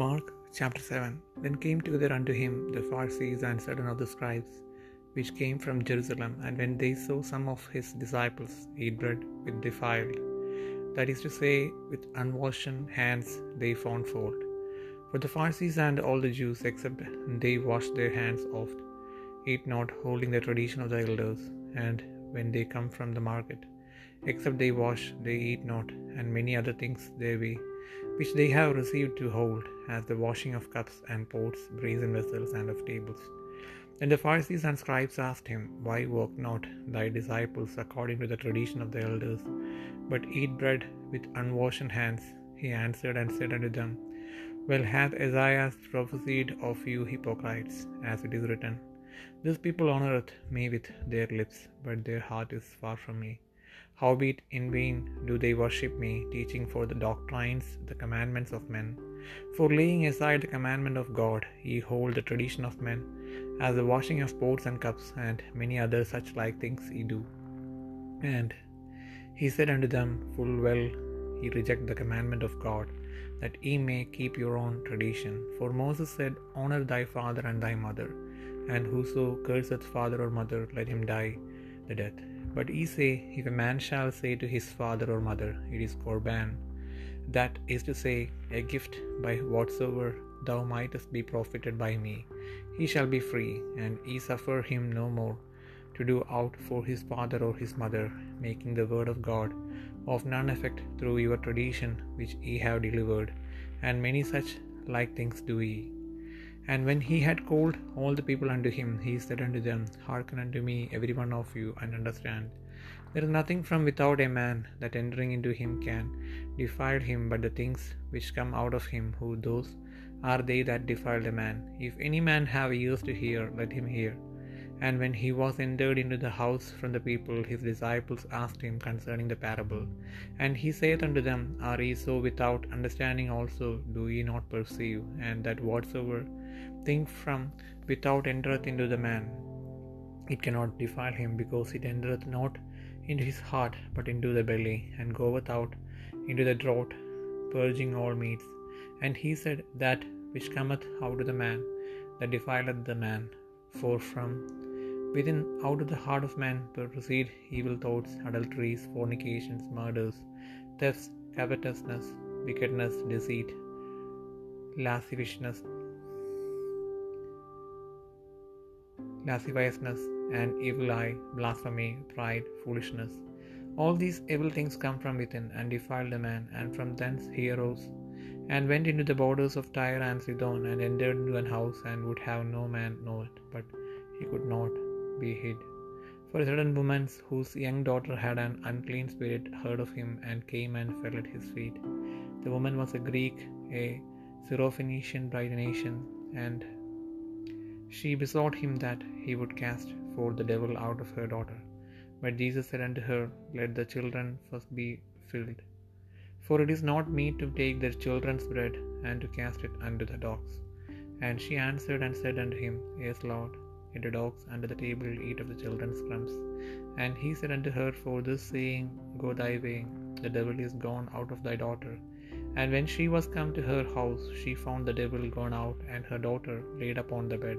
Mark chapter 7 Then came together unto him the Pharisees and certain of the scribes, which came from Jerusalem, and when they saw some of his disciples eat bread with defiled, that is to say, with unwashen hands, they found fault. For the Pharisees and all the Jews, except they wash their hands oft, eat not, holding the tradition of the elders, and when they come from the market, except they wash, they eat not, and many other things there be which they have received to hold, as the washing of cups and pots, brazen vessels, and of tables. Then the Pharisees and scribes asked him, Why walk not thy disciples according to the tradition of the elders, but eat bread with unwashen hands? He answered and said unto them, Well hath Isaiah prophesied of you hypocrites, as it is written, This people honoureth me with their lips, but their heart is far from me. Howbeit in vain do they worship me, teaching for the doctrines the commandments of men. For laying aside the commandment of God, ye hold the tradition of men, as the washing of pots and cups, and many other such like things ye do. And he said unto them, Full well ye reject the commandment of God, that ye may keep your own tradition. For Moses said, Honour thy father and thy mother, and whoso curseth father or mother, let him die the death. But ye say, If a man shall say to his father or mother, It is Corban, that is to say, a gift by whatsoever thou mightest be profited by me, he shall be free, and ye suffer him no more to do aught for his father or his mother, making the word of God of none effect through your tradition which ye have delivered, and many such like things do ye. And when he had called all the people unto him, he said unto them, Hearken unto me, every one of you, and understand. There is nothing from without a man that entering into him can defile him, but the things which come out of him, who those are they that defile the man. If any man have ears to hear, let him hear. And when he was entered into the house from the people, his disciples asked him concerning the parable. And he saith unto them, Are ye so without understanding also? Do ye not perceive? And that whatsoever thing from without entereth into the man, it cannot defile him, because it entereth not into his heart, but into the belly, and goeth out into the draught, purging all meats. And he said, That which cometh out of the man, that defileth the man. For from within out of the heart of man proceed evil thoughts, adulteries, fornications, murders, thefts, covetousness, wickedness, deceit, lasciviousness, lasciviousness, and evil eye, blasphemy, pride, foolishness. All these evil things come from within, and defile the man, and from thence he arose, and went into the borders of Tyre and Sidon, and entered into an house, and would have no man know it, but he could not be hid. For a certain woman whose young daughter had an unclean spirit heard of him, and came and fell at his feet. The woman was a Greek, a Syrophoenician by nation, and she besought him that he would cast forth the devil out of her daughter. But Jesus said unto her, Let the children first be filled. For it is not meet to take the children's bread, and to cast it unto the dogs. And she answered and said unto him, Yes, Lord. Yet the dogs under the table eat of the children's crumbs. And he said unto her, For this saying, Go thy way, the devil is gone out of thy daughter. And when she was come to her house, she found the devil gone out, and her daughter laid upon the bed.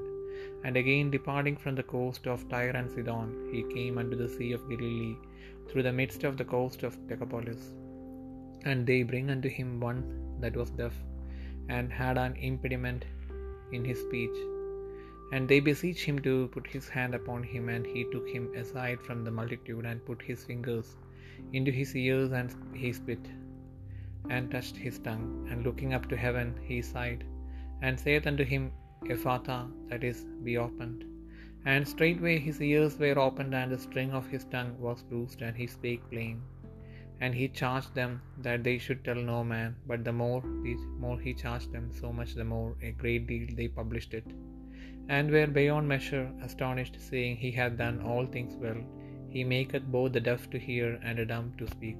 And again departing from the coast of Tyre and Sidon, he came unto the sea of Galilee, through the midst of the coast of Decapolis. And they bring unto him one that was deaf, and had an impediment in his speech. And they beseech him to put his hand upon him, and he took him aside from the multitude, and put his fingers into his ears, and he spit, and touched his tongue, and looking up to heaven, he sighed, and saith unto him, Ephphatha, that is, be opened. And straightway his ears were opened, and the string of his tongue was loosed, and he spake plain. And he charged them that they should tell no man, but the more, the more he charged them, so much the more a great deal they published it. And were beyond measure astonished, saying, He hath done all things well. He maketh both the deaf to hear and the dumb to speak.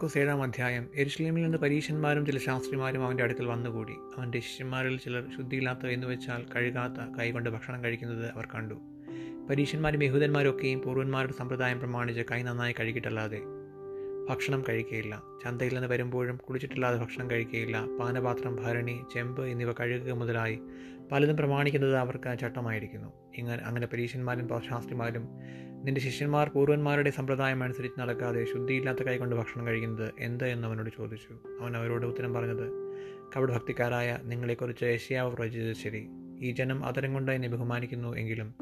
മർക്കോസ് ഏഴാം അധ്യായം. എരുഷലേമിൽ നിന്ന് പരീശന്മാരും ചില ശാസ്ത്രിമാരും അവന്റെ അടുക്കൽ വന്നുകൂടി. അവന്റെ ശിഷ്യന്മാരിൽ ചിലർ ശുദ്ധിയില്ലാത്ത എന്ന് വെച്ചാൽ കഴുകാത്ത കൈകൊണ്ട് ഭക്ഷണം കഴിക്കുന്നത് അവർ കണ്ടു. പരീക്ഷന്മാരും യഹൂദന്മാരൊക്കെയും പൂർവന്മാരുടെ സമ്പ്രദായം പ്രമാണിച്ച് കൈ നന്നായി കഴുകിയിട്ടല്ലാതെ ഭക്ഷണം കഴിക്കുകയില്ല ചന്തയിൽ നിന്ന് വരുമ്പോഴും കുളിച്ചിട്ടില്ലാതെ ഭക്ഷണം കഴിക്കുകയില്ല പാനപാത്രം ഭരണി ചെമ്പ് എന്നിവ കഴുകുക മുതലായി പലതും പ്രമാണിക്കുന്നത് അവർക്ക് ചട്ടമായിരിക്കുന്നു. ഇങ്ങനെ അങ്ങനെ പരീക്ഷന്മാരും ശാസ്ത്രിമാരും നിന്റെ ശിഷ്യന്മാർ പൂർവന്മാരുടെ സമ്പ്രദായം അനുസരിച്ച് നടക്കാതെ ശുദ്ധിയില്ലാത്ത കൈകൊണ്ട് ഭക്ഷണം കഴിക്കുന്നത് എന്ത് എന്ന് അവനോട് ചോദിച്ചു. അവൻ അവരോട് ഉത്തരം പറഞ്ഞത് കപട ഭക്തിക്കാരായ നിങ്ങളെക്കുറിച്ച് ഏഷ്യാവ് പ്രവചിച്ചത് ശരി. ഈ ജനം അതരം കൊണ്ട് എന്നെ ബഹുമാനിക്കുന്നു എങ്കിലും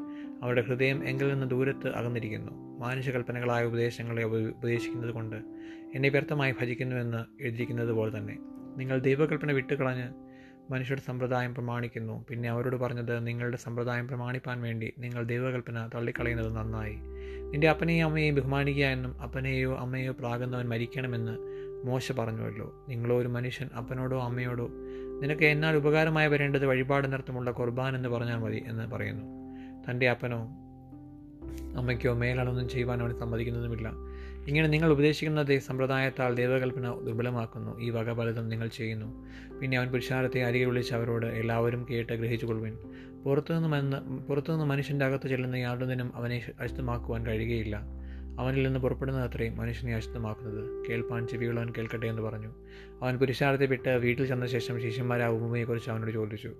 അവരുടെ ഹൃദയം എങ്കിൽ നിന്ന് ദൂരത്ത് അകന്നിരിക്കുന്നു. മാനുഷകൽപ്പനകളായ ഉപദേശങ്ങളെ ഉപദേശിക്കുന്നത് കൊണ്ട് എന്നെ വ്യർത്ഥമായി ഭജിക്കുന്നുവെന്ന് എഴുതിയിരിക്കുന്നത് പോലെ തന്നെ. നിങ്ങൾ ദൈവകൽപ്പന വിട്ടുകളഞ്ഞ് മനുഷ്യരുടെ സമ്പ്രദായം പ്രമാണിക്കുന്നു. പിന്നെ അവരോട് പറഞ്ഞത് നിങ്ങളുടെ സമ്പ്രദായം പ്രമാണിപ്പാൻ വേണ്ടി നിങ്ങൾ ദൈവകൽപ്പന തള്ളിക്കളയുന്നത് നന്നായി. നിന്റെ അപ്പനെയും അമ്മയെയും ബഹുമാനിക്കുക എന്നും അപ്പനെയോ അമ്മയോ പ്രാകുന്നവൻ മരിക്കണമെന്ന് മോശ പറഞ്ഞുവല്ലോ. നിങ്ങളോ ഒരു മനുഷ്യൻ അപ്പനോടോ അമ്മയോടോ നിനക്ക് എന്നാൽ ഉപകാരമായി വരേണ്ടത് വഴിപാട് നിർത്തമുള്ള കുർബാൻ എന്ന് പറഞ്ഞാൽ മതി എന്ന് പറയുന്നു. തന്റെ അപ്പനോ അമ്മയ്ക്കോ മേലാളൊന്നും ചെയ്യുവാൻ അവൻ സമ്മതിക്കുന്നതുമില്ല. ഇങ്ങനെ നിങ്ങൾ ഉപദേശിക്കുന്ന സമ്പ്രദായത്താൽ ദൈവകൽപ്പന ദുർബലമാക്കുന്നു. ഈ വക പലതും നിങ്ങൾ ചെയ്യുന്നു. പിന്നെ അവൻ പുരുഷാരത്തെ അരികെ വിളിച്ച് അവരോട് എല്ലാവരും കേട്ട് ഗ്രഹിച്ചു കൊള്ളുവിൻ പുറത്തുനിന്ന് മന്ന് പുറത്തുനിന്ന് മനുഷ്യന്റെ അകത്ത് ചെല്ലുന്ന യാതൊന്നിനും അവനെ അശുദ്ധമാക്കുവാൻ കഴിയുകയില്ല. അവനിൽ നിന്ന് പുറപ്പെടുന്നത് അത്രയും മനുഷ്യനെ അശുദ്ധമാക്കുന്നത്. കേൾപ്പാൻ ചെവിയുള്ളവൻ കേൾക്കട്ടെ എന്ന് പറഞ്ഞു. അവൻ പുരുഷാരത്തെ വിട്ട് വീട്ടിൽ ചെന്ന ശേഷം ശിഷ്യന്മാരെ ആ ഉപമയെക്കുറിച്ച് അവനോട് ചോദിച്ചു.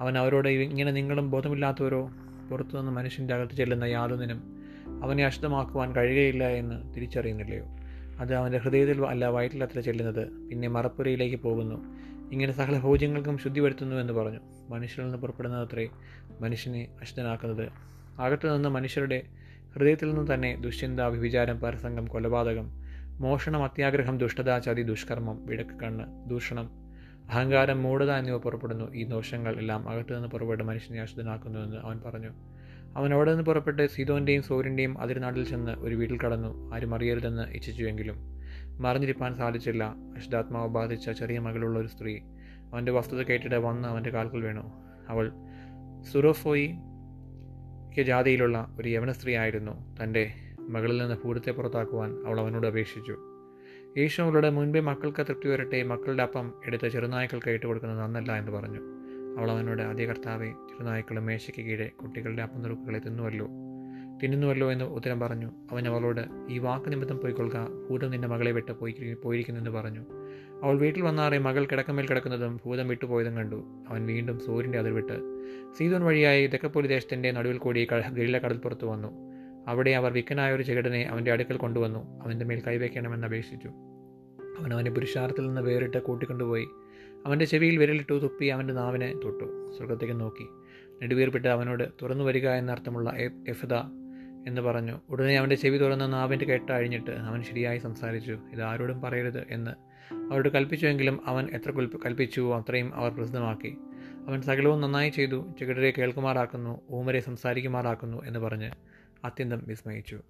അവൻ അവരോട് ഇങ്ങനെ നിങ്ങളും ബോധമില്ലാത്തവരോ? പുറത്തുനിന്ന് മനുഷ്യന്റെ അകത്ത് ചെല്ലുന്ന യാതൊന്നിനും അവനെ അശുദ്ധമാക്കുവാൻ കഴിയുകയില്ല എന്ന് തിരിച്ചറിയുന്നില്ലയോ? അത് അവന്റെ ഹൃദയത്തിൽ അല്ല വയറ്റിലത്ര ചെല്ലുന്നത്. പിന്നെ മറപ്പുരയിലേക്ക് പോകുന്നു. ഇങ്ങനെ സകല ഭോജ്യങ്ങൾക്കും ശുദ്ധി വരുത്തുന്നു എന്ന് പറഞ്ഞു. മനുഷ്യരിൽ നിന്ന് പുറപ്പെടുന്നത് അത്രേ മനുഷ്യനെ അശുദ്ധനാക്കുന്നത് അകത്തു നിന്ന് മനുഷ്യരുടെ ഹൃദയത്തിൽ നിന്ന് തന്നെ ദുശ്ചിന്ത വിവിചാരം പരസംഗം കൊലപാതകം മോഷണം അത്യാഗ്രഹം ദുഷ്ടത ചതി ദുഷ്കർമ്മം വിടക്ക് കണ്ണ് ദൂഷണം അഹങ്കാരം മൂഢത എന്നിവ പുറപ്പെടുന്നു. ഈ ദോഷങ്ങൾ എല്ലാം അകത്തു നിന്ന് പുറപ്പെട്ട് മനുഷ്യനെ അശുദ്ധനാക്കുന്നുവെന്ന് അവൻ പറഞ്ഞു. അവൻ അവിടെ നിന്ന് പുറപ്പെട്ട് സീതോന്റെയും സൂര്യന്റെയും അതിർനാട്ടിൽ ചെന്ന് ഒരു വീട്ടിൽ കടന്നു. ആരും അറിയരുതെന്ന് ഇച്ഛിച്ചുവെങ്കിലും മറിഞ്ഞിരിപ്പാൻ സാധിച്ചില്ല. അശുദ്ധാത്മാവ് ബാധിച്ച ചെറിയ മകളുള്ള ഒരു സ്ത്രീ. അവന്റെ വസ്തുത കേട്ടിട്ട് വന്ന് അവന്റെ കാൽക്കൽ വീണു. അവൾ സുറോഫോയി ജാതിയിലുള്ള ഒരു യവന സ്ത്രീ ആയിരുന്നു. തന്റെ മകളിൽ നിന്ന് ഭൂതത്തെ പുറത്താക്കുവാൻ അവൾ അവനോട് അപേക്ഷിച്ചു. യേശു അവളുടെ മുൻപേ മക്കൾക്ക് തൃപ്തി വരട്ടെ മക്കളുടെ അപ്പം എടുത്ത് ചെറുനായ്ക്കൾക്ക് ഇട്ട് നന്നല്ല എന്ന് പറഞ്ഞു. അവൾ അവനോട് ആദ്യ കർത്താവെ ചെറുനായ്ക്കളും മേശയ്ക്ക് കീഴെ കുട്ടികളുടെ അപ്പം നുറുക്കുകളെ തിന്നുവല്ലോ തിന്നുന്നുവല്ലോ എന്ന് ഉത്തരം പറഞ്ഞു. അവൻ അവളോട് ഈ വാക്ക് നിമിത്തം പോയിക്കൊള്ളുക ഭൂതം നിന്റെ മകളെ വിട്ട് പോയി പോയിരിക്കുന്നെന്ന് പറഞ്ഞു. അവൾ വീട്ടിൽ വന്നാറെ മകൾ കിടക്കമേൽ കിടക്കുന്നതും ഭൂതം വിട്ടുപോയതും കണ്ടു. അവൻ വീണ്ടും സൂര്യന്റെ അതിർവിട്ട് സീതോൻ വഴിയായി തെക്കപ്പൊലി ദേശത്തിന്റെ നടുവിൽ കൂടി ഗലീല കടൽപ്പുറത്ത് വന്നു. അവിടെ അവർ വിക്കനായ ഒരു ചെകിടനെ അവന്റെ അടുക്കൽ കൊണ്ടുവന്നു. അവന്റെ മേൽ കൈവയ്ക്കണമെന്ന് അപേക്ഷിച്ചു. അവൻ അവനെ പുരുഷാർത്ഥത്തിൽ നിന്ന് വേറിട്ട് കൂട്ടിക്കൊണ്ടുപോയി. അവന്റെ ചെവിയിൽ വിരലിട്ടു തുപ്പി അവന്റെ നാവിനെ തൊട്ടു. സ്വർഗത്തേക്ക് നോക്കി. നെടുവീർപ്പിട്ട് അവനോട് തുറന്നു വരിക എന്നർത്ഥമുള്ള എഫദ എന്ന് പറഞ്ഞു. ഉടനെ അവന്റെ ചെവി തുറന്ന് നാവിന്റെ കേട്ട അഴിഞ്ഞിട്ട് അവൻ ശരിയായി സംസാരിച്ചു. ഇത് ആരോടും പറയരുത് എന്ന് അവരോട് കൽപ്പിച്ചുവെങ്കിലും അവൻ എത്ര കൽപ്പിച്ചുവോ അത്രയും അവർ പ്രസിദ്ധമാക്കി. അവൻ സകലവും നന്നായി ചെയ്തു. ചെകിടരെ കേൾക്കുമാറാക്കുന്നു. ഊമരെ സംസാരിക്കുമാറാക്കുന്നു എന്ന് പറഞ്ഞ് അത്യന്തം വിസ്മയിച്ചു.